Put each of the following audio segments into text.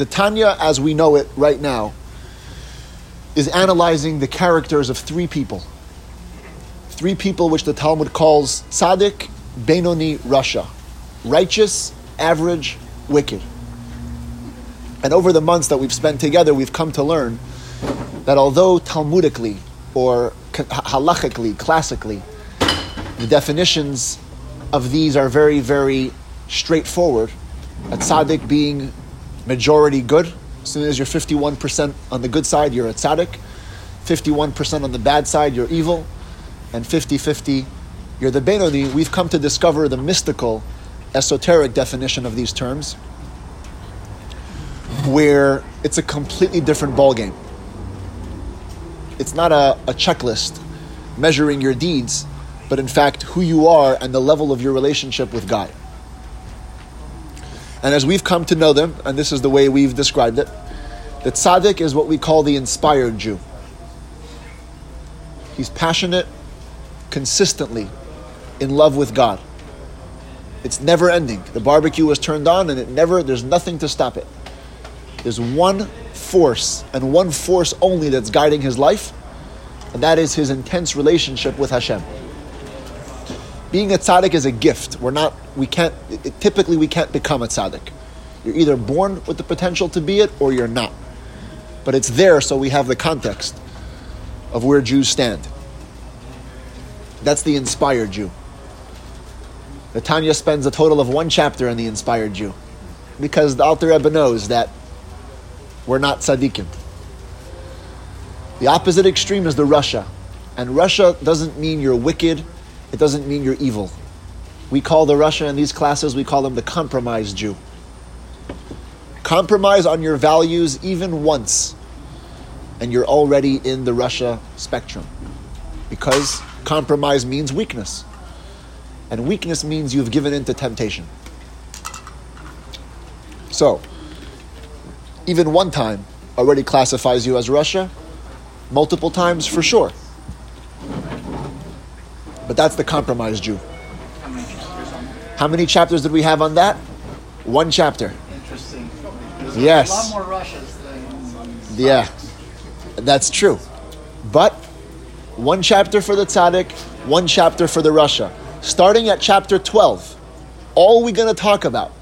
the Tanya, as we know it right now, is analyzing the characters of three people. Three people which the Talmud calls tzaddik, benoni, rasha. Righteous, average, wicked. And over the months that we've spent together, we've come to learn that although Talmudically or halachically, classically, the definitions of these are very, very straightforward. A tzaddik being majority good. As soon as you're 51% on the good side, you're a tzaddik. 51% on the bad side, you're evil. And 50 50, you're the Benoni. We've come to discover the mystical, esoteric definition of these terms, where it's a completely different ballgame. It's not a, a checklist measuring your deeds, but in fact, who you are and the level of your relationship with God. And as we've come to know them, and this is the way we've described it, the tzaddik is what we call the inspired Jew. He's passionate, consistently in love with God. It's never ending. The barbecue was turned on and it never, there's nothing to stop it. There's one force and one force only that's guiding his life, and that is his intense relationship with Hashem being a tzaddik is a gift. We're not, we can't, it, typically we can't become a tzaddik. You're either born with the potential to be it or you're not. But it's there so we have the context of where Jews stand. That's the inspired Jew. The Tanya spends a total of one chapter on the inspired Jew because the Alter Rebbe knows that we're not tzaddikim. The opposite extreme is the rasha. And rasha doesn't mean you're wicked it doesn't mean you're evil. We call the rasha in these classes, we call them the compromised Jew. Compromise on your values even once, and you're already in the rasha spectrum. Because compromise means weakness. And weakness means you've given in to temptation. So, even one time already classifies you as rasha, multiple times for sure. But that's the compromised Jew. How many chapters did we have on that? One chapter. Interesting. There's yes. A lot more Russians than. Yeah, that's true. But one chapter for the tzaddik, one chapter for the rasha. Starting at chapter 12, all we're going to talk about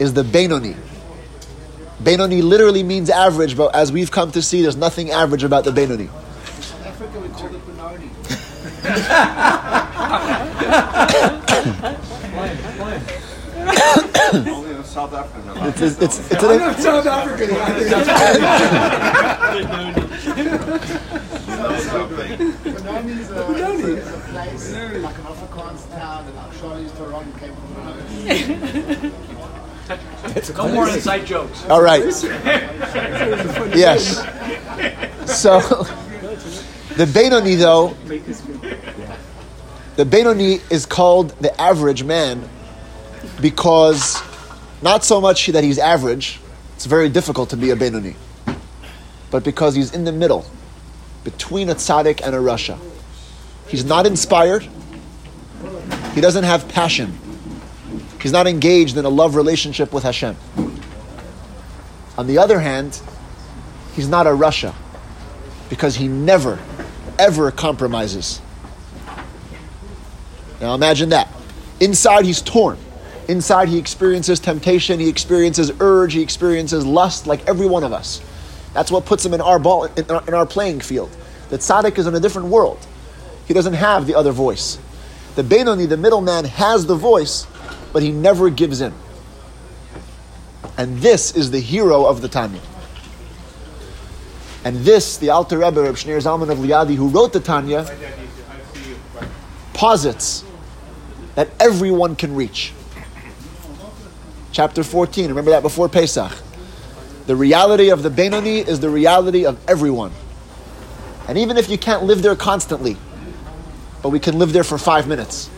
is the Benoni. Benoni literally means average, but as we've come to see, there's nothing average about the Benoni. Only Africa. It's, it's, it's, it's I'm not South African. Benoni is a, is a place, like an Afrikaans town, and Akshara used to run came from No more inside jokes. All right. Yes. So the Benoni, though, the Benoni is called the average man because not so much that he's average, it's very difficult to be a Benoni, but because he's in the middle between a tzaddik and a rasha. He's not inspired, he doesn't have passion, he's not engaged in a love relationship with Hashem. On the other hand, he's not a rasha because he never, ever compromises. Now imagine that. Inside, he's torn. Inside, he experiences temptation, he experiences urge, he experiences lust, like every one of us. That's what puts him in our ball, in our, in our playing field. The tzaddik is in a different world. He doesn't have the other voice. The Benoni, the middleman, has the voice, but he never gives in. And this is the hero of the Tanya. And this, the Alter Rebbe, Reb Shneur Zalman of Liadi, who wrote the Tanya, posits that everyone can reach. Chapter 14, remember that before Pesach. The reality of the Benoni is the reality of everyone. And even if you can't live there constantly, but we can live there for five minutes,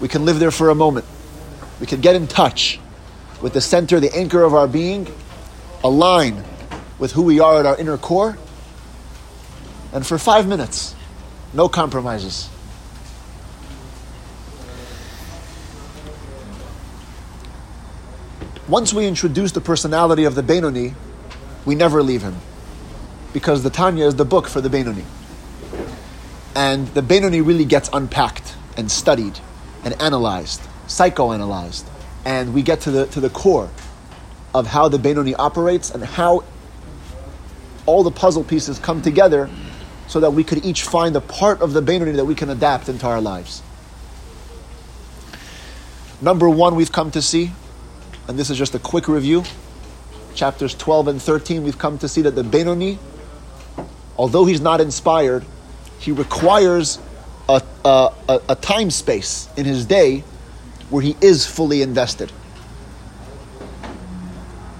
we can live there for a moment, we can get in touch with the center, the anchor of our being, align with who we are at our inner core, and for five minutes, no compromises. Once we introduce the personality of the Benoni, we never leave him. Because the Tanya is the book for the Benoni. And the Benoni really gets unpacked and studied and analyzed, psychoanalyzed. And we get to the, to the core of how the Benoni operates and how all the puzzle pieces come together so that we could each find a part of the Benoni that we can adapt into our lives. Number one, we've come to see, and this is just a quick review, chapters 12 and 13, we've come to see that the Benoni, although he's not inspired, he requires a, a, a, time space in his day where he is fully invested.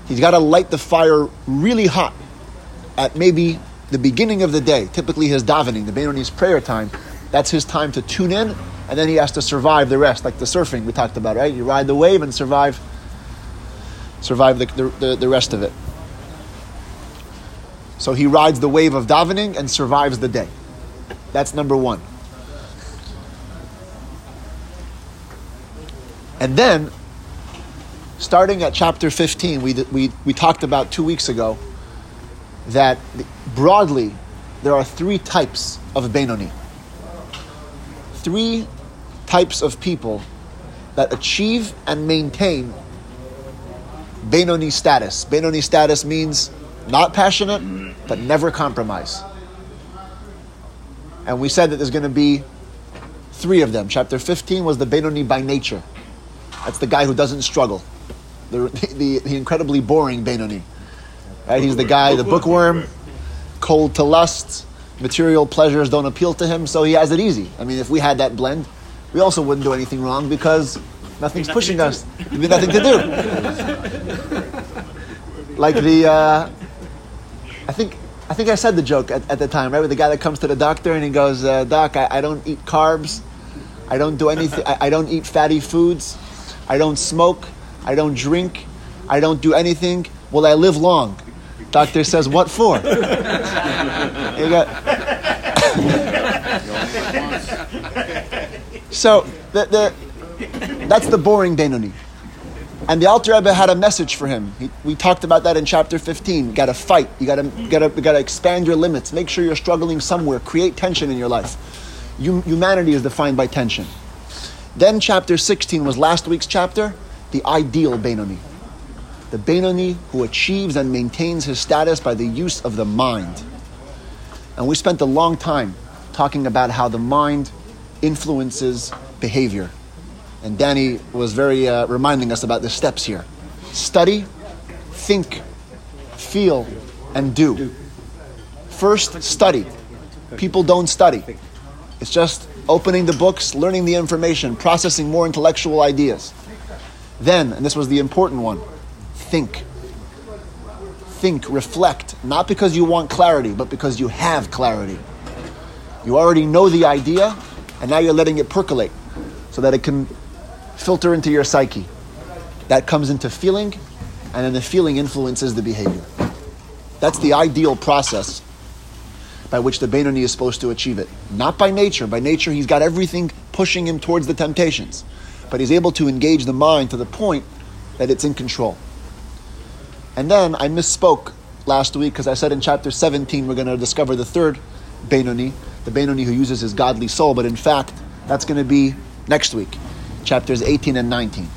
He's got to light the fire really hot at maybe the beginning of the day, typically his davening, the Benoni's prayer time. That's his time to tune in, and then he has to survive the rest, like the surfing we talked about, right? You ride the wave and survive, survive the, the, the, rest of it. So he rides the wave of davening and survives the day. That's number one. And then, starting at chapter 15, we, we, we talked about two weeks ago that broadly there are three types of Benoni. Three types of people that achieve and maintain Benoni status. Benoni status means not passionate, but never compromise. And we said that there's going to be three of them. Chapter 15 was the Benoni by nature. That's the guy who doesn't struggle. The, the, the incredibly boring Benoni. Right? He's the guy, the bookworm, cold to lust, material pleasures don't appeal to him, so he has it easy. I mean, if we had that blend, we also wouldn't do anything wrong because nothing's pushing us. There'd be nothing to do. like the, uh, I think, I think I said the joke at, at, the time, right? With the guy that comes to the doctor and he goes, uh, "Doc, I, I, don't eat carbs, I don't do anything, I, I don't eat fatty foods, I don't smoke, I don't drink, I don't do anything. Will I live long?" Doctor says, "What for?" you got. so the, the, that's the boring Benoni. And the Alter Rebbe had a message for him. He, we talked about that in chapter 15. You got to fight. You got to got to got to expand your limits. Make sure you're struggling somewhere. Create tension in your life. You, humanity is defined by tension. Then chapter 16 was last week's chapter, the ideal Benoni. The Benoni who achieves and maintains his status by the use of the mind. And we spent a long time talking about how the mind influences behavior. And Danny was very uh, reminding us about the steps here study, think, feel, and do. First, study. People don't study. It's just opening the books, learning the information, processing more intellectual ideas. Then, and this was the important one, think. Think, reflect, not because you want clarity, but because you have clarity. You already know the idea, and now you're letting it percolate so that it can filter into your psyche. That comes into feeling, and then the feeling influences the behavior. That's the ideal process by which the Benoni is supposed to achieve it. Not by nature. By nature, he's got everything pushing him towards the temptations. But he's able to engage the mind to the point that it's in control. And then I misspoke last week because I said in chapter 17 we're going to discover the third Benoni, the Benoni who uses his godly soul, but in fact, that's going to be next week, chapters 18 and 19.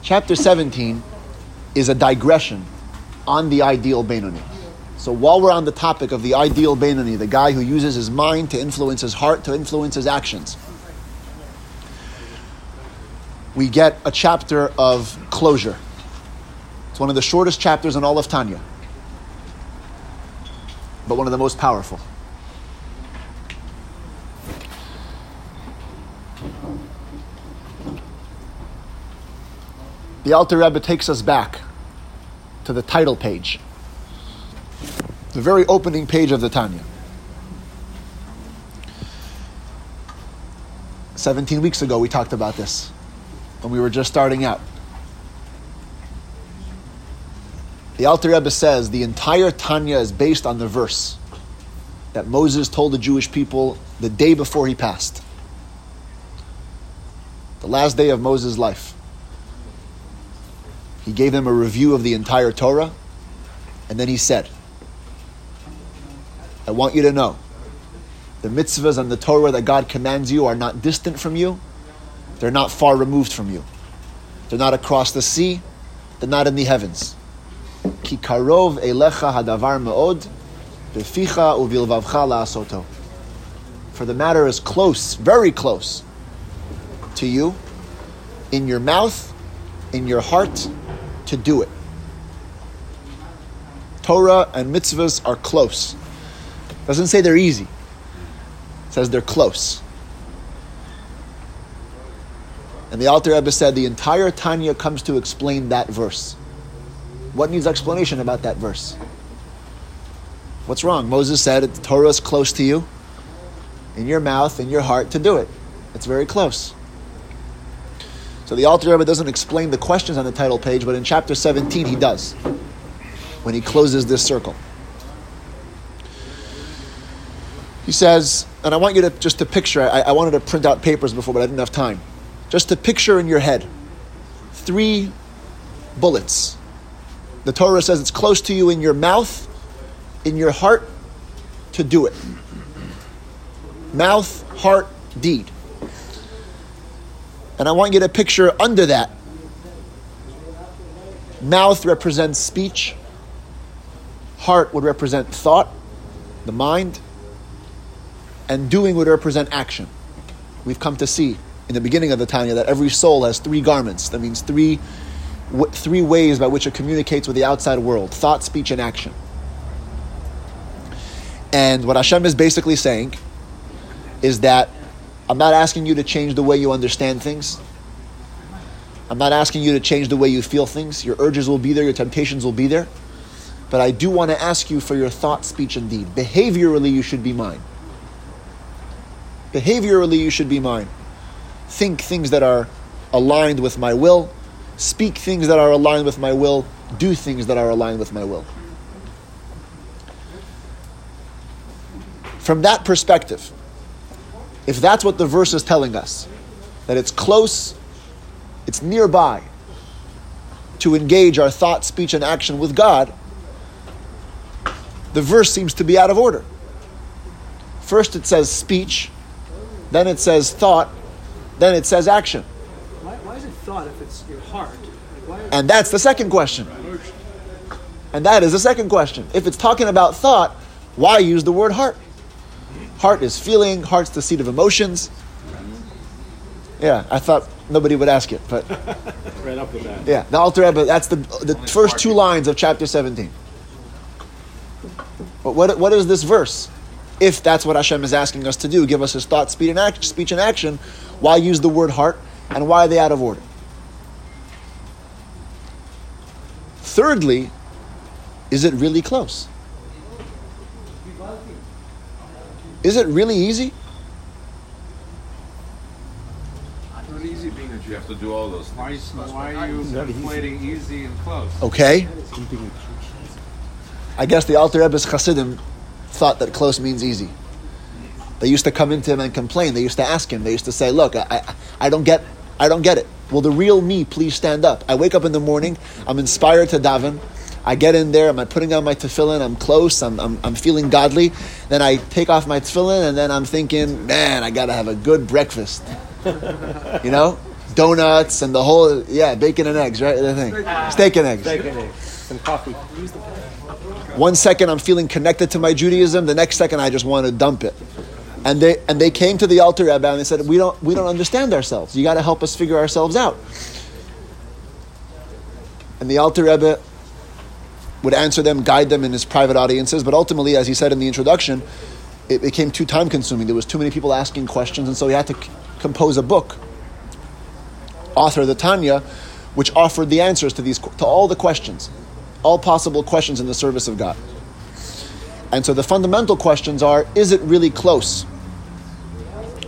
Chapter 17 is a digression on the ideal Benoni. So while we're on the topic of the ideal Benoni, the guy who uses his mind to influence his heart, to influence his actions, we get a chapter of closure. It's one of the shortest chapters in all of Tanya, but one of the most powerful. The Alter Rebbe takes us back to the title page, the very opening page of the Tanya. 17 weeks ago, we talked about this when we were just starting out. The Alter Rebbe says the entire Tanya is based on the verse that Moses told the Jewish people the day before he passed. The last day of Moses' life. He gave them a review of the entire Torah, and then he said, I want you to know the mitzvahs and the Torah that God commands you are not distant from you, they're not far removed from you. They're not across the sea, they're not in the heavens. Ki karov elecha hadavar me'od, beficha uvilvavcha la'asoto. For the matter is close, very close to you, in your mouth, in your heart, to do it. Torah and mitzvahs are close. Doesn't say they're easy. It says they're close. And the Alter Rebbe said the entire Tanya comes to explain that verse. What needs explanation about that verse? What's wrong? Moses said the Torah is close to you, in your mouth, in your heart, to do it. It's very close. So the Alter Rebbe doesn't explain the questions on the title page, but in chapter 17 he does, when he closes this circle. He says, and I want you to just to picture, I, I wanted to print out papers before, but I didn't have time. Just to picture in your head three bullets. The Torah says it's close to you in your mouth, in your heart, to do it. Mouth, heart, deed. And I want you to picture under that. Mouth represents speech, heart would represent thought, the mind, and doing would represent action. We've come to see in the beginning of the Tanya that every soul has three garments. That means three, w- three ways by which it communicates with the outside world thought, speech, and action. And what Hashem is basically saying is that I'm not asking you to change the way you understand things. I'm not asking you to change the way you feel things. Your urges will be there, your temptations will be there. But I do want to ask you for your thought, speech, and deed. Behaviorally, you should be mine. Behaviorally, you should be mine. Think things that are aligned with my will. Speak things that are aligned with my will. Do things that are aligned with my will. From that perspective, if that's what the verse is telling us, that it's close, it's nearby to engage our thought, speech, and action with God, the verse seems to be out of order. First it says speech, then it says thought, then it says action. Why, why is it thought if it's your heart? Like, why is And that's the second question. And that is the second question. If it's talking about thought, why use the word heart? Heart is feeling, heart's the seat of emotions. Yeah, I thought nobody would ask it, but Right up with that. yeah, the Alter Rebbe, that's the, the first two lines of chapter 17. But what, what is this verse? If that's what Hashem is asking us to do, give us his thought, speech, and, act, speech and action, why use the word heart, and why are they out of order? Thirdly, is it really close? Is it really easy? Not easy being that you have to do all those Why, things. why are you conflating easy and close? Okay. I guess the Alter Rebbe's Chassidim thought that close means easy. They used to come into him and complain. They used to ask him. They used to say, "Look, I, I, I don't get, I don't get it. Will the real me please stand up? I wake up in the morning. I'm inspired to daven. I get in there. Am I'm putting on my tefillin. I'm close. I'm, I'm, I'm feeling godly. Then I take off my tefillin, and then I'm thinking, man, I gotta have a good breakfast. you know, donuts and the whole, yeah, bacon and eggs, right? The thing, steak and eggs. Steak and eggs. Some coffee. One second I'm feeling connected to my Judaism, the next second I just want to dump it. And they and they came to the Alter, Rabbi, and they said, "We don't we don't understand ourselves. You got to help us figure ourselves out." And the Alter Rebbe would answer them, guide them in his private audiences, but ultimately, as he said in the introduction, it became too time consuming. There was too many people asking questions, and so he had to c- compose a book, author the Tanya, which offered the answers to these to all the questions, all possible questions in the service of God. And so the fundamental questions are: Is it really close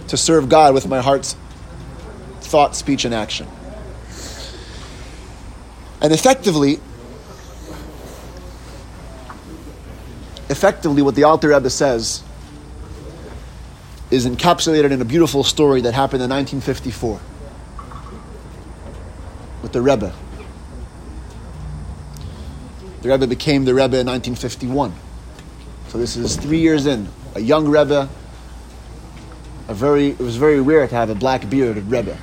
to serve God with my heart's thought, speech, and action? And effectively, effectively, what the Alter Rebbe says is encapsulated in a beautiful story that happened in 1954 with the Rebbe. The Rebbe became the Rebbe in 1951. So this is three years in. A young Rebbe. A very, it was very rare to have a black bearded Rebbe.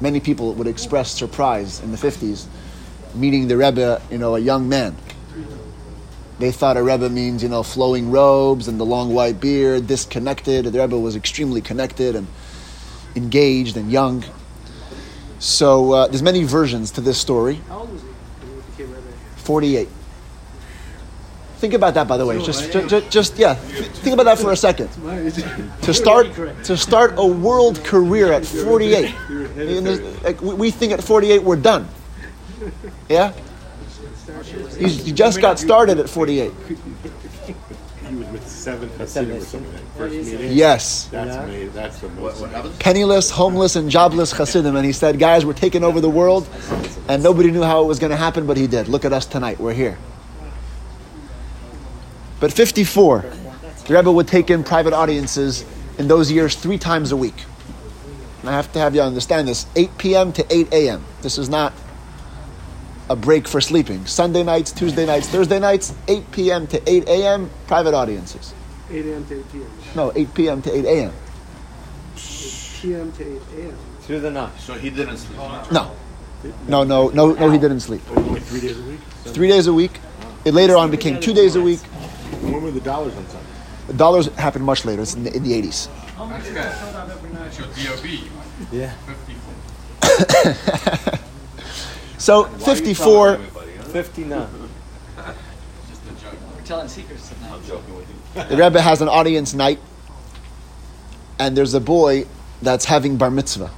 Many people would express surprise in the 50s meeting the Rebbe, you know, a young man. They thought a Rebbe means, you know, flowing robes and the long white beard, disconnected. The Rebbe was extremely connected and engaged and young. So uh, there's many versions to this story. How old was he when he became Rebbe? 48. Think about that, by the way. Just, just, just, yeah. Think about that for a second. To start, to start a world career at 48. Like, we think at 48 we're done. Yeah. You, you just got started at 48. He was with seven Hasidim or something. That first meeting. Yes. That's amazing. That's the most. what happened? Penniless, homeless, and jobless Hasidim. And he said, guys, we're taking over the world. And nobody knew how it was going to happen, but he did. Look at us tonight. We're here. But 54, the Rebbe would take in private audiences in those years three times a week. And I have to have you understand this 8 p.m. to 8 a.m. This is not a break for sleeping. Sunday nights, Tuesday nights, Thursday nights, 8 p.m. to 8 a.m., private audiences. 8 a.m. to 8 p.m. No, 8 p.m. to 8 a.m. 8 p.m. to 8 a.m. Through the night. So he didn't sleep. No. No, no, no, no, he didn't sleep. Only three days a week. Three days a week. It later on became two days a week. When were the dollars on Sunday? The dollars happened much later. It's in the, in the 80s. That's your DOB. Yeah. 54. So Why are you 54, huh? 59. Just a joke. We're telling secrets tonight. I'm joking with you. the Rebbe has an audience night, and there's a boy that's having bar mitzvah.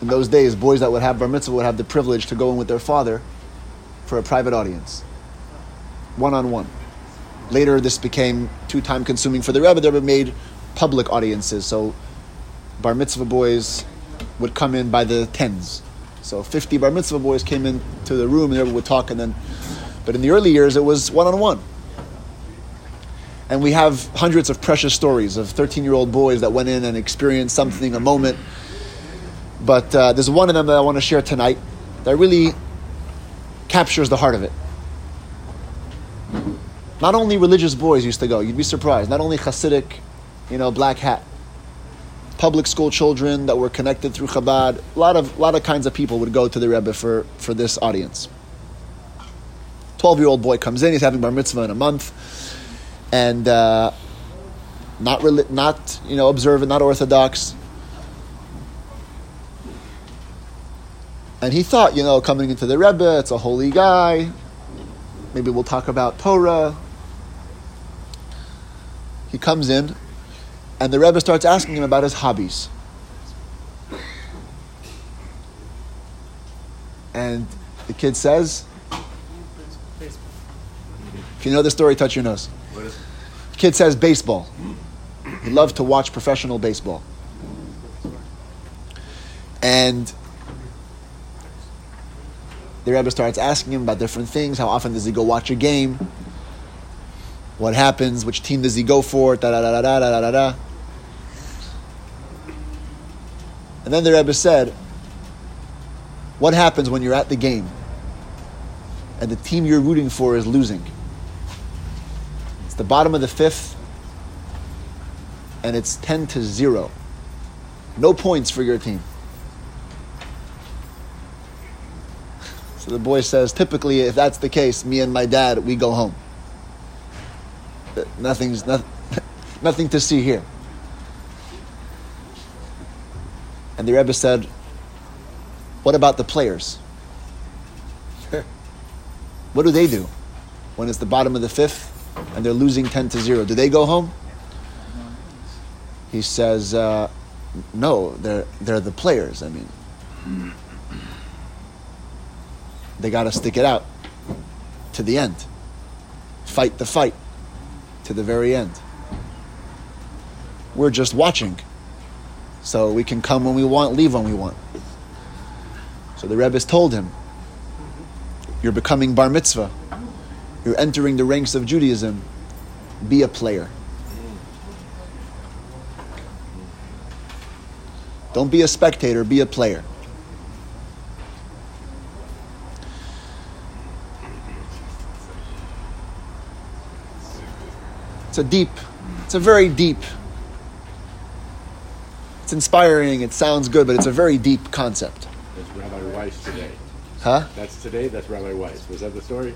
In those days, boys that would have bar mitzvah would have the privilege to go in with their father for a private audience, one on one. Later, this became too time consuming for the Rebbe. The Rebbe made public audiences, so bar mitzvah boys would come in by the tens. So 50 bar mitzvah boys came into the room and Rebbe would talk, and then, but in the early years, it was one on one. And we have hundreds of precious stories of 13 year old boys that went in and experienced something, a moment. But uh, there's one of them that I want to share tonight that really captures the heart of it. Not only religious boys used to go, you'd be surprised. Not only Hasidic, you know, black hat. Public school children that were connected through Chabad. A lot of, lot of kinds of people would go to the Rebbe for, for this audience. 12 year old boy comes in, he's having bar mitzvah in a month and uh, not not you know observant, not orthodox. And he thought, you know, coming into the Rebbe, it's a holy guy. Maybe we'll talk about Torah. He comes in, and the Rebbe starts asking him about his hobbies. And the kid says, if you know the story, touch your nose. What is Kid says baseball. He loved to watch professional baseball. And the Rebbe starts asking him about different things. How often does he go watch a game? What happens? Which team does he go for? Da da da da da da da da. And then the Rebbe said, "What happens when you're at the game and the team you're rooting for is losing?" It's the bottom of the fifth, and it's 10 to 0. No points for your team. So the boy says, typically, if that's the case, me and my dad, we go home. Nothing's, noth- nothing to see here. And the Rebbe said, What about the players? what do they do when it's the bottom of the fifth and they're losing 10 to 0? Do they go home? He says, uh, No, they're, they're the players. I mean, they got to stick it out to the end, fight the fight to the very end. We're just watching. So we can come when we want, leave when we want. So the Rebbe's told him, You're becoming bar mitzvah. You're entering the ranks of Judaism. Be a player. Don't be a spectator, be a player. It's a deep, it's a very deep it's inspiring, it sounds good, but it's a very deep concept. That's Rabbi Weiss today. Huh? That's today. That's Rabbi Weiss. Was that the story?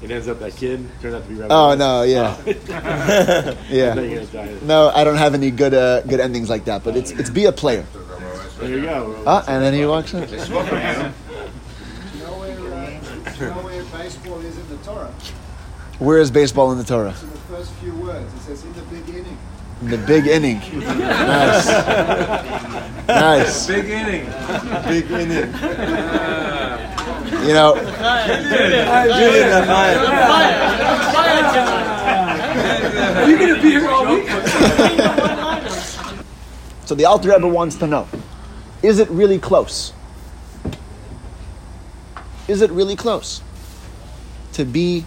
It ends up that kid turned out to be Rabbi. Oh Weiss. no, yeah, I yeah. you were gonna try it. No, I don't have any good uh, good endings like that, but it's it's be a player. There you go. Ah, and then he walks in. You know where, uh, you know where baseball is in the Torah? Where is baseball in the Torah? It's in the first few words. It says in the big inning. In the big inning. Nice. Nice. Big inning. Big inning. You know, You're gonna be here all week. so the Alter Rebbe wants to know: Is it really close? Is it really close to be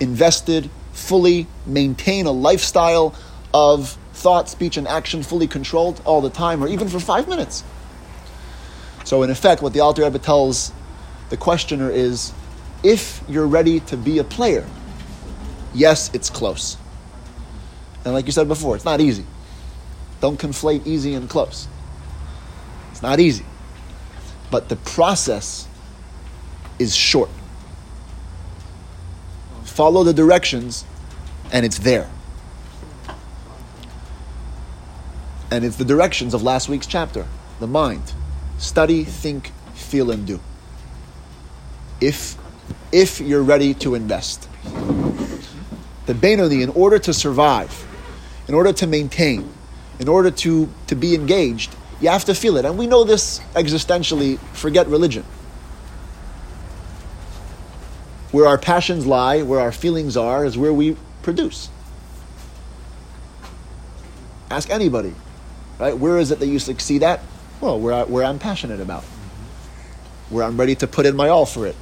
invested fully, maintain a lifestyle of thought, speech, and action fully controlled all the time, or even for five minutes? So, in effect, what the Alter Rebbe tells the questioner is: If you're ready to be a player, yes, it's close. And like you said before, it's not easy. Don't conflate easy and close. It's not easy. But the process is short. Follow the directions, and it's there. And it's the directions of last week's chapter the mind. Study, think, feel, and do. If, if you're ready to invest. The Benoni, in order to survive, in order to maintain, in order to, to be engaged, you have to feel it. And we know this existentially, forget religion. Where our passions lie, where our feelings are, is where we produce. Ask anybody, right? Where is it that you succeed at? Well, where, I, where I'm passionate about, mm-hmm. where I'm ready to put in my all for it.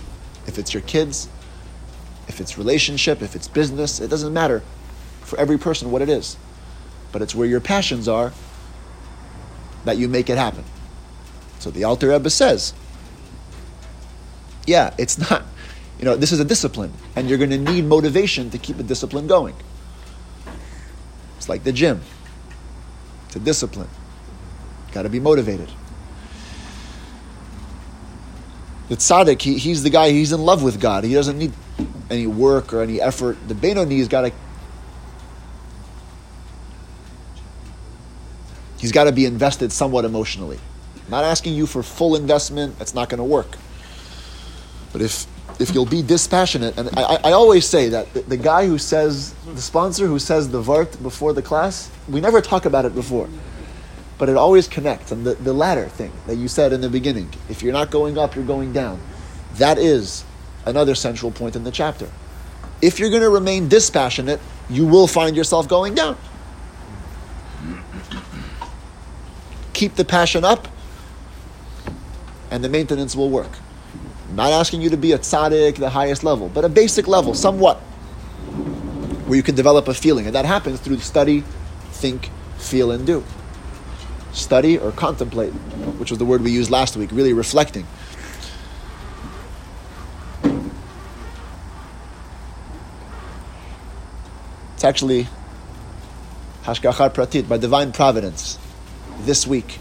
If it's your kids, if it's relationship, if it's business, it doesn't matter for every person what it is. But it's where your passions are that you make it happen. So the Alter Rebbe says, yeah, it's not, you know, this is a discipline, and you're going to need motivation to keep the discipline going. It's like the gym. A discipline. Got to be motivated. The tzaddik, he, he's the guy, he's in love with God. He doesn't need any work or any effort. The Benoni's got to he's got to be invested somewhat emotionally. I'm not asking you for full investment, that's not going to work. But if if you'll be dispassionate, and I, I always say that the, the guy who says, the sponsor who says the vart before the class, we never talk about it before. But it always connects. And the, the latter thing that you said in the beginning, if you're not going up, you're going down. That is another central point in the chapter. If you're going to remain dispassionate, you will find yourself going down. Keep the passion up, and the maintenance will work. Not asking you to be a tzaddik, the highest level, but a basic level, somewhat, where you can develop a feeling. And that happens through study, think, feel, and do. Study or contemplate, which was the word we used last week, really reflecting. It's actually Hashgacha Pratit, by divine providence. This week,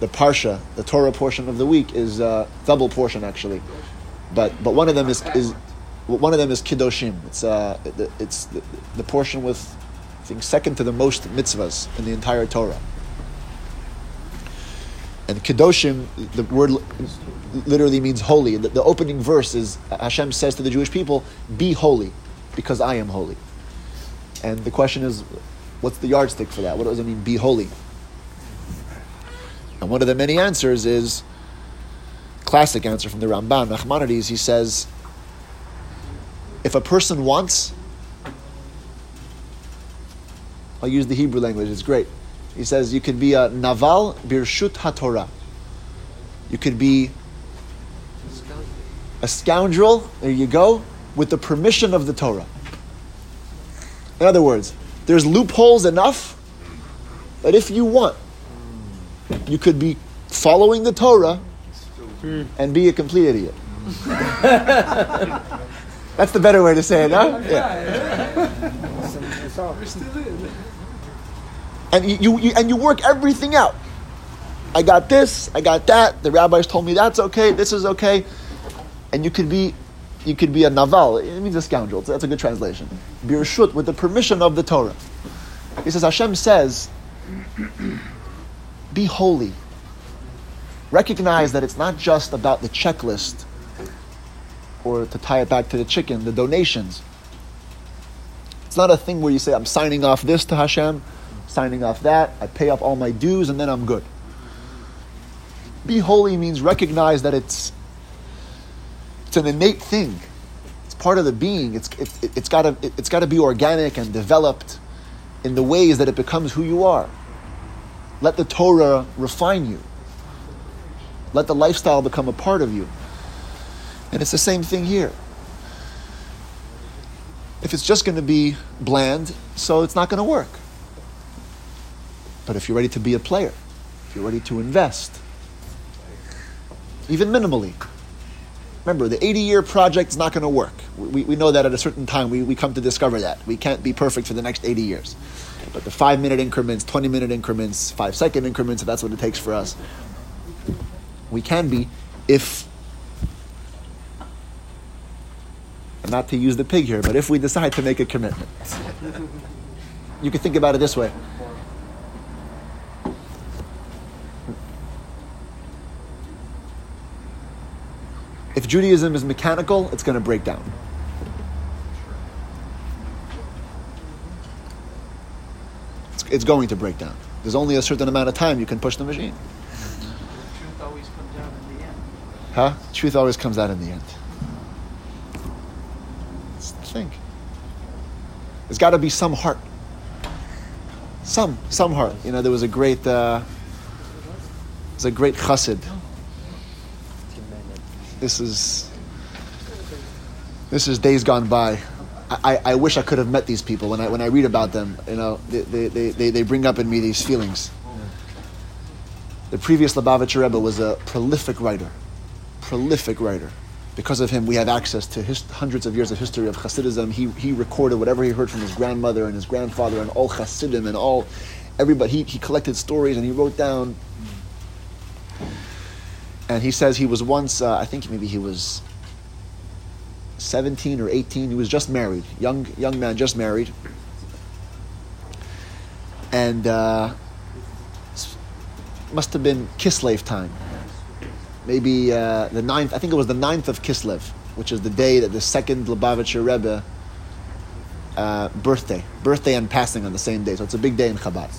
the Parsha, the Torah portion of the week, is a double portion actually. But, but one of them is, is one of them is Kedoshim. It's, uh, it's the, the portion with, I think, second to the most mitzvahs in the entire Torah. And Kedoshim, the word literally means holy. The, the opening verse is Hashem says to the Jewish people, Be holy, because I am holy. And the question is, what's the yardstick for that? What does it mean, be holy? And one of the many answers is classic answer from the Ramban, Nachmanides. He says, if a person wants, I'll use the Hebrew language. It's great. He says you could be a naval birshut haTorah. You could be a scoundrel. There you go, with the permission of the Torah. In other words, there's loopholes enough that if you want, you could be following the Torah hmm. and be a complete idiot. That's the better way to say it, no? Yeah. We're still in. and you, you, you and you work everything out. I got this, I got that. The rabbis told me that's okay. This is okay, and you could be, you could be a naval. It means a scoundrel. That's a good translation. Birshut with the permission of the Torah. He says Hashem says, be holy. Recognize that it's not just about the checklist, or to tie it back to the chicken, the donations. It's not a thing where you say, I'm signing off this to Hashem, signing off that, I pay off all my dues, and then I'm good. Be holy means recognize that it's it's an innate thing. It's part of the being. It's it, it's got to it's got to be organic and developed in the ways that it becomes who you are. Let the Torah refine you. Let the lifestyle become a part of you. And it's the same thing here. If it's just going to be bland, so it's not going to work. But if you're ready to be a player, if you're ready to invest, even minimally, remember the 80 year project is not going to work. We, we know that at a certain time, we, we come to discover that. We can't be perfect for the next 80 years. But the five minute increments, 20 minute increments, five second increments, if that's what it takes for us, we can be if not to use the pig here, but if we decide to make a commitment. you can think about it this way. If Judaism is mechanical, it's going to break down. It's, going to break down. There's only a certain amount of time you can push the machine. Truth always comes out in the end. Huh? Truth always comes out in the end. The thing. There's got to be some heart. Some, some heart. You know, there was a great, uh, there's a great chassid. This is, this is days gone by. I, I, wish I could have met these people when I, when I read about them. You know, they, they, they, they, they bring up in me these feelings. The previous Lubavitcher Rebbe was a prolific writer prolific writer. Because of him, we have access to his, hundreds of years of history of Hasidism. He, he recorded whatever he heard from his grandmother and his grandfather and all Hasidim and all everybody. He, he collected stories and he wrote down. And he says he was once, uh, I think maybe he was 17 or 18. He was just married, young young man, just married. And uh, must have been Kislev time maybe uh, the ninth, I think it was the ninth of Kislev, which is the day that the second Lubavitcher Rebbe uh, birthday, birthday and passing on the same day. So it's a big day in Chabad.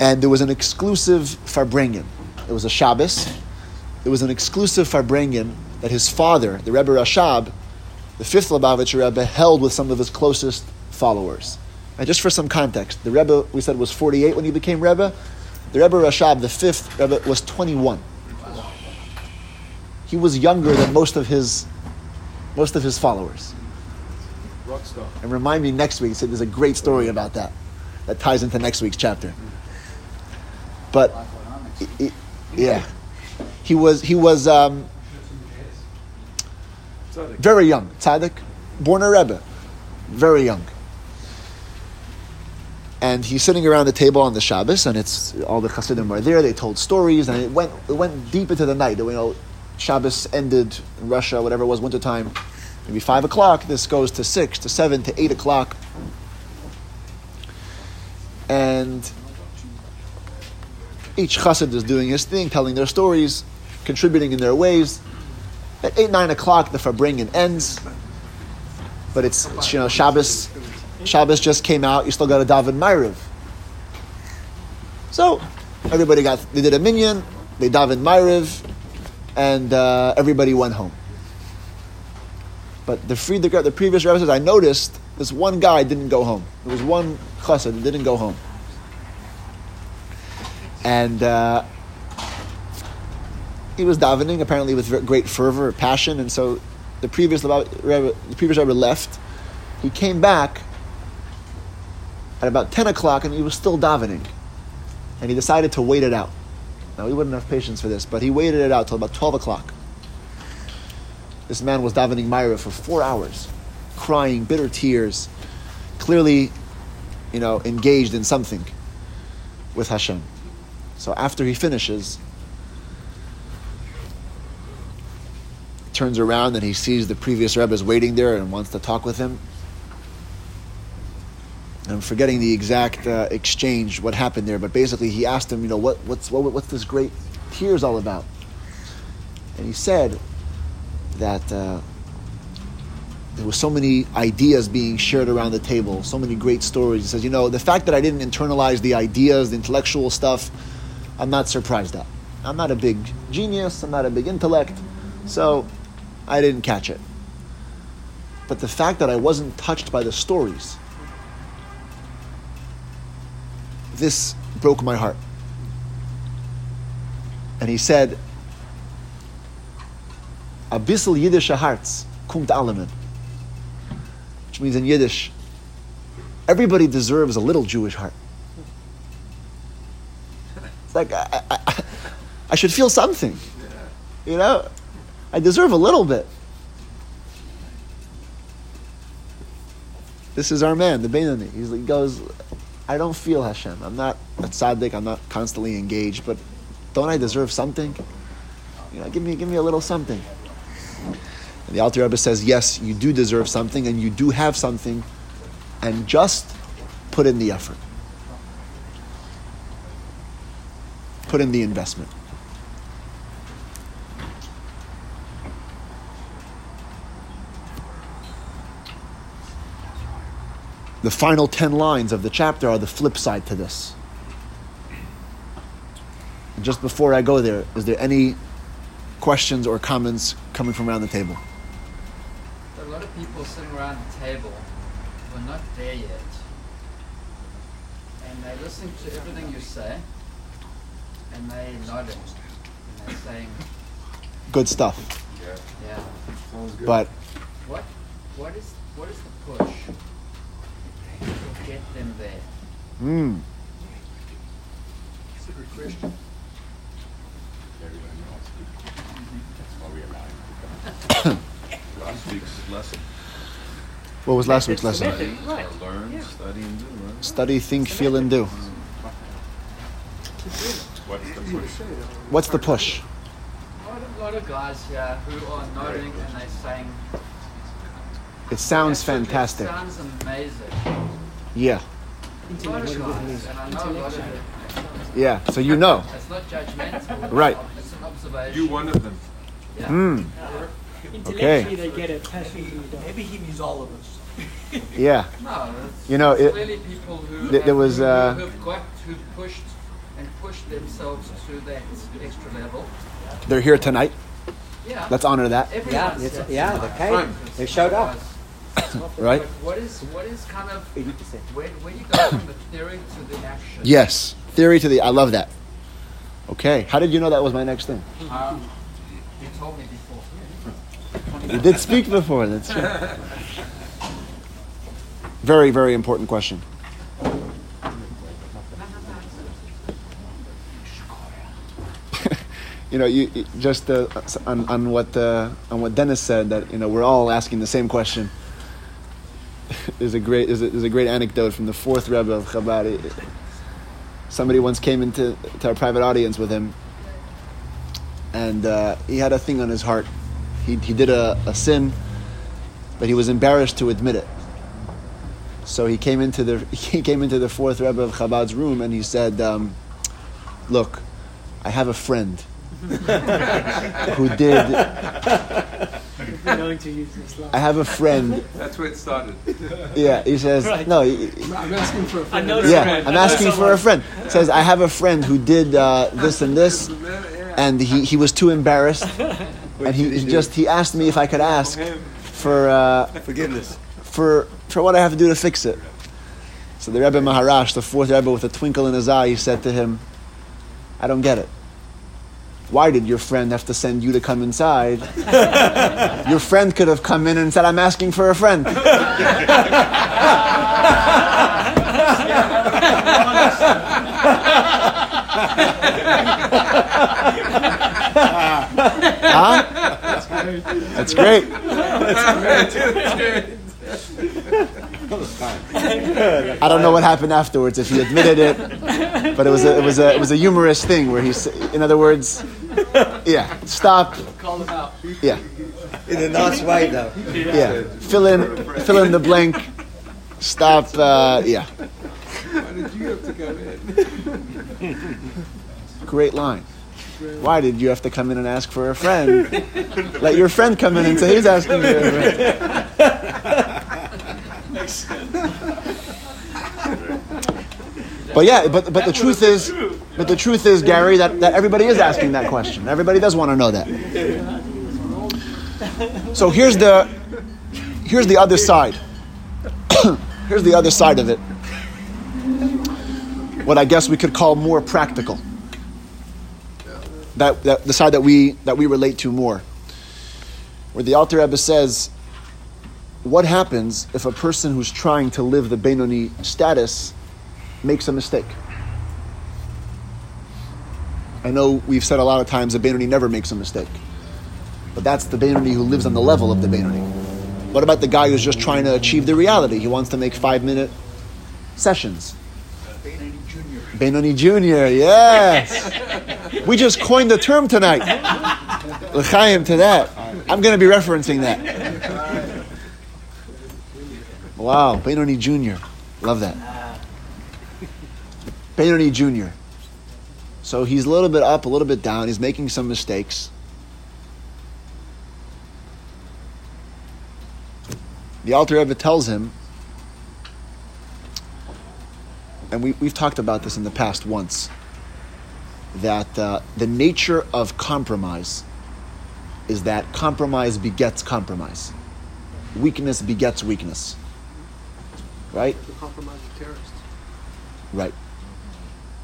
And there was an exclusive Farbrengen. It was a Shabbos. It was an exclusive Farbrengen that his father, the Rebbe Rashab, the fifth Lubavitcher Rebbe, held with some of his closest followers. And just for some context, the Rebbe, we said, was 48 when he became Rebbe. The Rebbe Rashab, the fifth Rebbe, was 21 he was younger than most of his most of his followers. And remind me next week. Said there's a great story about that that ties into next week's chapter. But i- i- yeah, he was he was um, Tzaddik. very young, tzaddik, born a rebbe, very young. And he's sitting around the table on the Shabbos, and it's all the Hasidim are there. They told stories, and it went it went deep into the night. You know, Shabbos ended in Russia, whatever it was, wintertime, maybe five o'clock. This goes to six, to seven, to eight o'clock. And each chassid is doing his thing, telling their stories, contributing in their ways. At eight, nine o'clock, the Farbrengen ends. But it's, you know, Shabbos, Shabbos just came out, you still got a daven Maariv. So, everybody got, they did a minion, they daven Maariv, and uh, everybody went home. But the Frierdiker, the previous says, I noticed this one guy didn't go home. There was one chassid that didn't go home. And uh, he was davening apparently with great fervor, passion, and so the previous rabbi, the previous rabbi left. He came back at about ten o'clock, and he was still davening, and he decided to wait it out. Now he wouldn't have patience for this, but he waited it out till about twelve o'clock. This man was davening Maariv for four hours, crying bitter tears, clearly, you know, engaged in something with Hashem. So after he finishes, turns around and he sees the previous Rebbe is waiting there and wants to talk with him. I'm forgetting the exact uh, exchange, what happened there, but basically he asked him, you know, what, what's, what, what's this great tears all about? And he said that uh, there were so many ideas being shared around the table, so many great stories. He says, you know, the fact that I didn't internalize the ideas, the intellectual stuff, I'm not surprised at. I'm not a big genius, I'm not a big intellect, so I didn't catch it. But the fact that I wasn't touched by the stories, this broke my heart. And he said, A bissel Yiddish Hearts, kumt alamen. Which means in Yiddish, everybody deserves a little Jewish heart. It's like, I, I, I should feel something. You know? I deserve a little bit. This is our man, the Benoni. He goes, I don't feel Hashem. I'm not a tzaddik. I'm not constantly engaged, but don't I deserve something? You know, give me, give me a little something. And the Alter Rebbe says, yes, you do deserve something, and you do have something, and just put in the effort. Put in the investment. The final 10 lines of the chapter are the flip side to this. And just before I go there, is there any questions or comments coming from around the table? A lot of people sitting around the table who are not there yet. And they listen to everything you say, and they're nodding, and they're saying, Good stuff. yeah. But What, what, is, what is the push to get them there? mm, It's a good question. Last week's lesson. what was last week's lesson? Study, or learn, study, and do, right? Study, think, feel, and do. What's the push? What's the push? A lot of, guys here who are nodding and they're saying, It sounds "Absolutely, fantastic. Sounds amazing. Yeah, A lot of guys, and I know a lot of it. yeah. So you know. It's not judgmental. Right. It's an observation. You one of them. Yeah. Mm, Intellectually, they get it. Passionately. Maybe he means all of us. yeah. No, You know, it- clearly people who th- there was, who, uh, who've got who pushed and pushed themselves to that extra level. They're here tonight. Yeah. Let's honor that. Yeah, Everyone's it's, here yeah, tonight. they came. They showed up. Right? What is what is kind of 80%. where where you go from the theory to the action? Yes. Theory to the. I love that. Okay. How did you know that was my next thing? Um, you told me before. You did speak before. That's true. Very, very important question. you know, you, you- just uh, on, on what uh, on what Dennis said that you know we're all asking the same question. There's a great there's a, there's a great anecdote from the fourth Rebbe of Chabad. Somebody once came into to our private audience with him, and uh, he had a thing on his heart. He, he did a, a sin, but he was embarrassed to admit it. So he came into the he came into the fourth Rebbe of Chabad's room and he said, um, "Look, I have a friend who did. We're going to use this I have a friend. That's where it started. Yeah, he says Right. no. he- I'm asking for a friend. know yeah, someone. I'm I know asking for a someone. friend. Says I have a friend who did uh, this and this, and he, he was too embarrassed, and he, he just he asked me if I could ask for uh, Forgiveness. for for what I have to do to fix it. So the Rebbe Maharash, the fourth Rebbe, with a twinkle in his eye, he said to him, "I don't get it. Why did your friend have to send you to come inside? your friend could have come in and said, "I'm asking for a friend." huh? That's great. I don't know what happened afterwards if he admitted it, but it was a, it was a, it was a humorous thing where he, in other words, yeah, stop, Call them out. yeah, In a nice way, though. yeah, fill in, fill in the blank, stop, uh, yeah. Why did you have to come in? Great line. Why did you have to come in and ask for a friend? Let your friend come in and say he's asking for a friend. But yeah, but but the truth is, but the truth is, Gary, that, that everybody is asking that question. Everybody does want to know that. So here's the here's the other side. here's the other side of it. What I guess we could call more practical that, that the side that we that we relate to more. Where the Alter Rebbe says, what happens if a person who's trying to live the Benoni status makes a mistake? I know we've said a lot of times the Benoni never makes a mistake. But that's the Benoni who lives on the level of the Benoni. What about the guy who's just trying to achieve the reality? He wants to make five minute sessions. Benoni Junior, Benoni Jr., yes. we just coined the term tonight. L'chaim to that. I'm going to be referencing that. Wow, Benoni Junior. Love that. Benoni Junior. So he's a little bit up, a little bit down. He's making some mistakes. The Alter Rebbe tells him, and we, we've talked about this in the past once, that uh, the nature of compromise is that compromise begets compromise. Weakness begets weakness. Right? The compromise of terrorists. Right.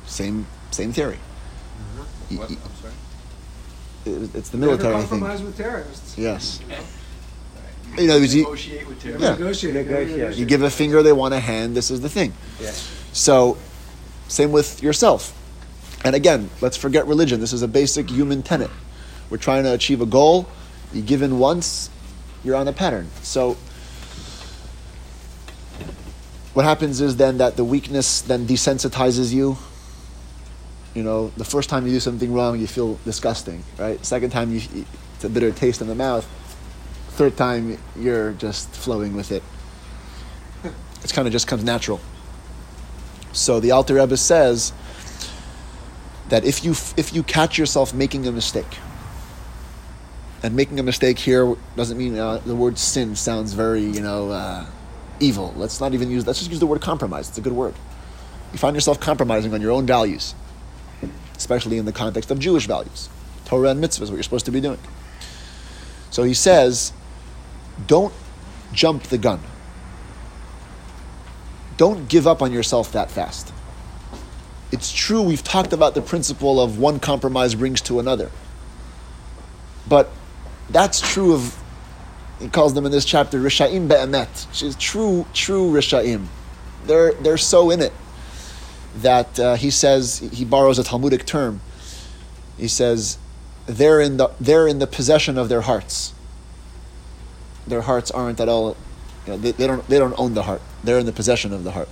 Same same theory. Uh-huh. Y- What? y- I'm sorry. it- It's the Never military thing. compromise with terrorists. Yes. You know, you, Negotiate with terrorists. yeah. Negotiate. Negotiate. you give a finger, they want a hand. This is the thing. Yeah. So, same with yourself. And again, let's forget religion. This is a basic human tenet. We're trying to achieve a goal. You give in once, you're on a pattern. So, what happens is then that the weakness then desensitizes you. You know, the first time you do something wrong, you feel disgusting, right? Second time, you, it's a bitter taste in the mouth. Third time, you're just flowing with it. It kind of just comes natural. So the Alter Rebbe says that if you if you catch yourself making a mistake, and making a mistake here doesn't mean uh, the word sin sounds very you know uh, evil. Let's not even use. Let's just use the word compromise. It's a good word. You find yourself compromising on your own values, especially in the context of Jewish values, Torah and mitzvahs, what you're supposed to be doing. So he says, don't jump the gun don't give up on yourself that fast. It's true, we've talked about the principle of one compromise brings to another. But that's true of, he calls them in this chapter, Risha'im be'emet, which is true, true Risha'im. They're, they're so in it that uh, he says, he borrows a Talmudic term. He says, they're in, the, they're in the possession of their hearts. Their hearts aren't at all you know, they, they don't they don't own the heart. They're in the possession of the heart.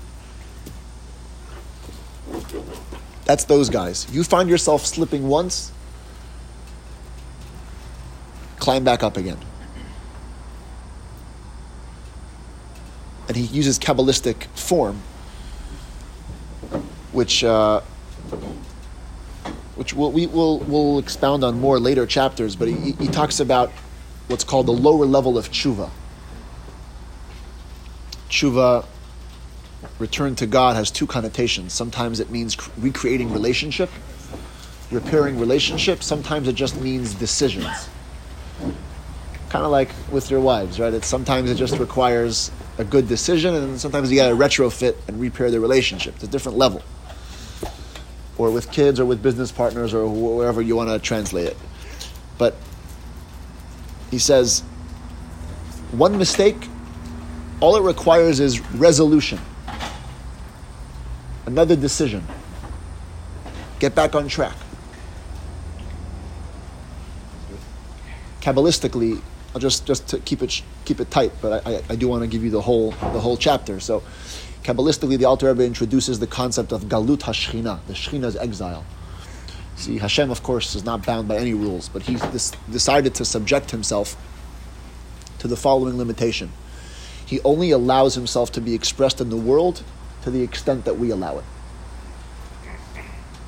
That's those guys. You find yourself slipping once, climb back up again. And he uses Kabbalistic form, which uh, which we'll, we will we'll expound on more later chapters. But he, he talks about what's called the lower level of tshuva tshuva, return to God, has two connotations. Sometimes it means cr- recreating relationship, repairing relationship. Sometimes it just means decisions. Kind of like with your wives, right? It's sometimes it just requires a good decision, and sometimes you got to retrofit and repair the relationship. It's a different level. Or with kids, or with business partners, or wherever you want to translate it. But he says, one mistake all it requires is resolution, another decision. Get back on track. Kabbalistically, I'll just just to keep it keep it tight, but I, I, do want to give you the whole the whole chapter. So, kabbalistically, the Alter Rebbe introduces the concept of galut haShechina, the Shechina's exile. See, Hashem, of course, is not bound by any rules, but he decided to subject himself to the following limitation: he only allows himself to be expressed in the world to the extent that we allow it.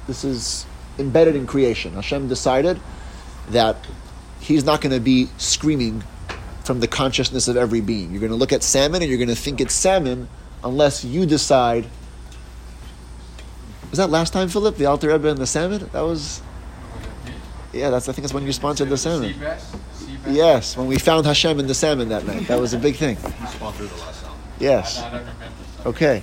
This is embedded in creation. Hashem decided that he's not going to be screaming from the consciousness of every being. You're going to look at salmon and you're going to think it's salmon unless you decide. Was that last time, Philip? The Alter Rebbe and the salmon? That was. Yeah, that's. I think that's when you sponsored the salmon. Yes, when we found Hashem in the salmon that night. That was a big thing. Sponsored the last song. Yes. Okay.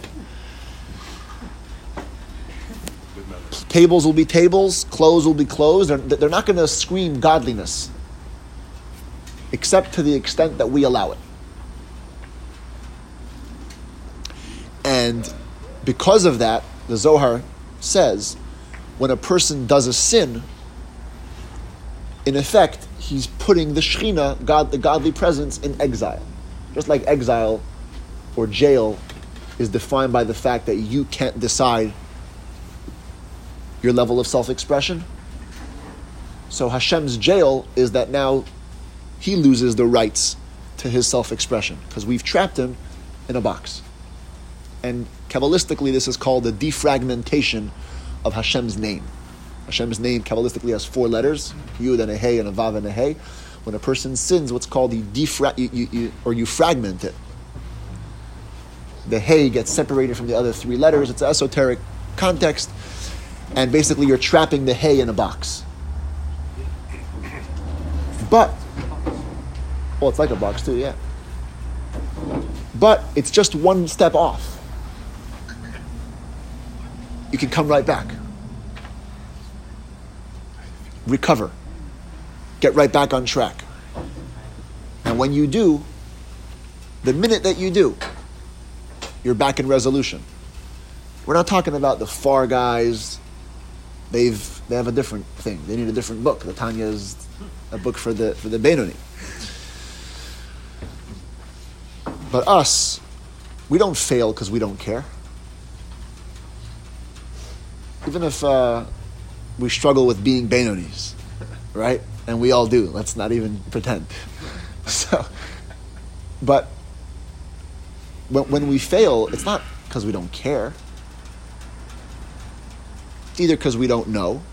Tables will be tables, clothes will be clothes. They're, they're not going to scream godliness, except to the extent that we allow it. And because of that, the Zohar says when a person does a sin, in effect, he's putting the Shekhinah, God, the godly presence, in exile. Just like exile or jail is defined by the fact that you can't decide your level of self expression. So Hashem's jail is that now he loses the rights to his self expression because we've trapped him in a box. And Kabbalistically, this is called the defragmentation of Hashem's name. Hashem's name Kabbalistically has four letters Yud and a Hey and a Vav and a Hey. When a person sins, what's called the defra- you, you, you, or you fragment it. The Hey gets separated from the other three letters. It's an esoteric context and basically you're trapping the Hey in a box. But, well, it's like a box too, yeah. But it's just one step off. You can come right back. Recover. Get right back on track. And when you do, the minute that you do, you're back in resolution. We're not talking about the far guys. They've they have a different thing. They need a different book. The Tanya is a book for the for the Benoni. But us, we don't fail because we don't care. Even if uh, we struggle with being Benonis, right? And we all do. Let's not even pretend. So, but when, when we fail, it's not because we don't care. It's either because we don't know,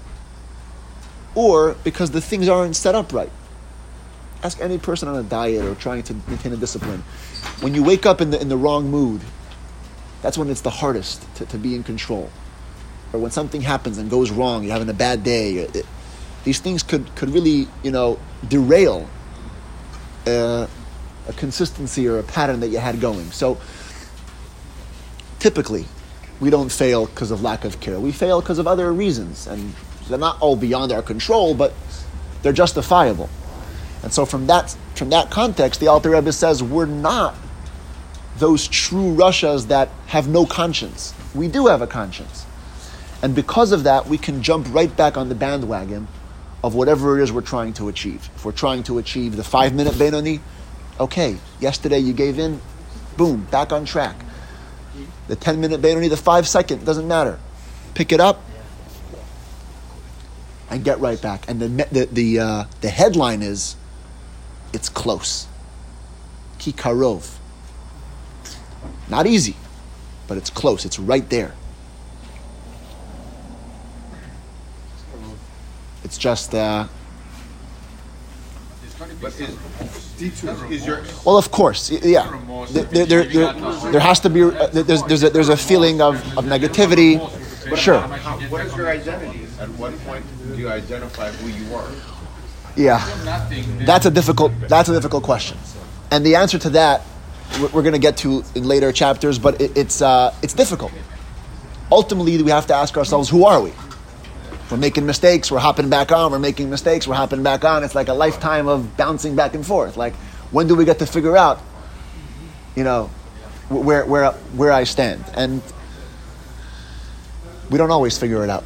or because the things aren't set up right. Ask any person on a diet or trying to maintain a discipline. When you wake up in the, in the wrong mood, that's when it's the hardest to, to be in control. Or when something happens and goes wrong, you're having a bad day. It, these things could, could really, you know, derail uh, a consistency or a pattern that you had going. So typically, we don't fail because of lack of care. We fail because of other reasons, and they're not all beyond our control, but they're justifiable. And so, from that from that context, the Alter Rebbe says we're not those true rashas that have no conscience. We do have a conscience, and because of that, we can jump right back on the bandwagon of whatever it is we're trying to achieve. If we're trying to achieve the five minute Benoni, okay, yesterday you gave in, boom, back on track. The 10 minute Benoni, the five second, doesn't matter. Pick it up and get right back. And the, the, the, uh, the headline is, it's close. Ki karov. Not easy, but it's close. It's right there. It's just, uh, But is, is your well, of course, yeah. There, there, there, there, there has to be, uh, there's, there's, a, there's a feeling of, of negativity. Sure. What is your identity? at what point do you identify who you are? Yeah. That's a difficult, that's a difficult question. And the answer to that, we're, going to get to in later chapters, but it, it's, uh, it's difficult. Ultimately, we have to ask ourselves, who are we? We're making mistakes, we're hopping back on, we're making mistakes, we're hopping back on. It's like a lifetime of bouncing back and forth. Like, when do we get to figure out, you know, where, where, where I stand? And we don't always figure it out.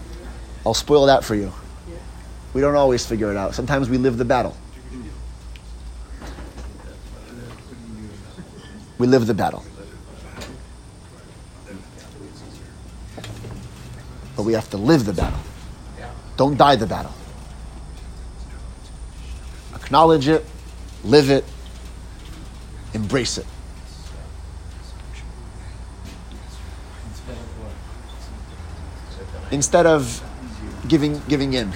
I'll spoil that for you. We don't always figure it out. Sometimes we live the battle. we live the battle. But we have to live the battle. Don't die the battle. Acknowledge it, live it, embrace it. Instead of giving giving in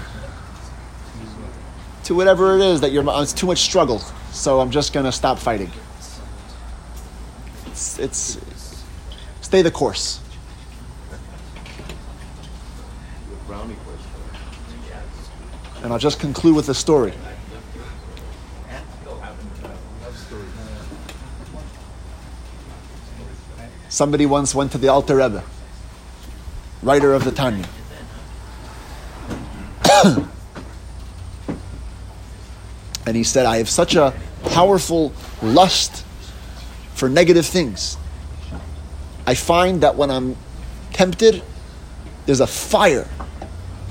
to whatever it is that you're uh, it's too much struggle, so I'm just gonna stop fighting. It's, it's stay the course. And I'll just conclude with a story. Somebody once went to the Alter Rebbe, writer of the Tanya. and he said, I have such a powerful lust for negative things. I find that when I'm tempted, there's a fire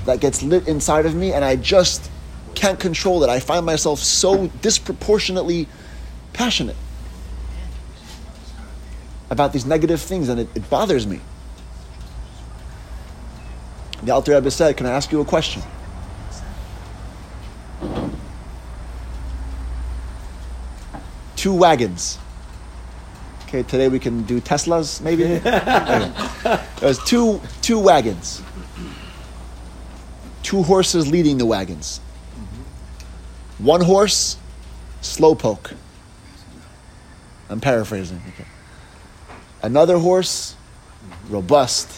that gets lit inside of me, and I just can't control it. I find myself so disproportionately passionate about these negative things, and it, it bothers me. The Alter Rebbe said, Can I ask you a question? Two wagons. Okay, today we can do Teslas, maybe. Okay. There's two two wagons. Two horses leading the wagons. One horse, slowpoke. I'm paraphrasing. Okay. Another horse, robust,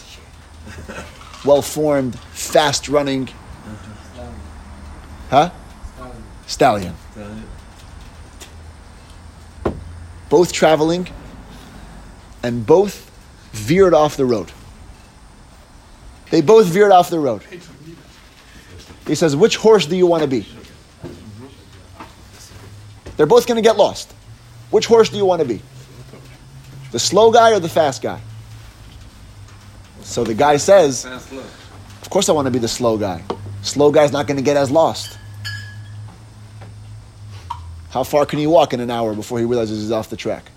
well formed, fast running. Uh-huh. Huh? Stallion. Both traveling and both veered off the road. They both veered off the road. He says, Which horse do you want to be? They're both going to get lost. Which horse do you want to be? The slow guy or the fast guy? So the guy says, Of course I want to be the slow guy. Slow guy's not going to get as lost. How far can he walk in an hour before he realizes he's off the track?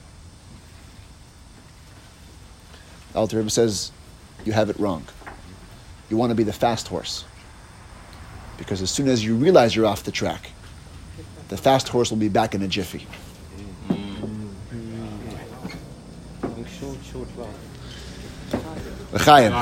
The Alter Rebbe says, You have it wrong. You want to be the fast horse. Because as soon as you realize you're off the track, the fast horse will be back in a jiffy. L'chaim.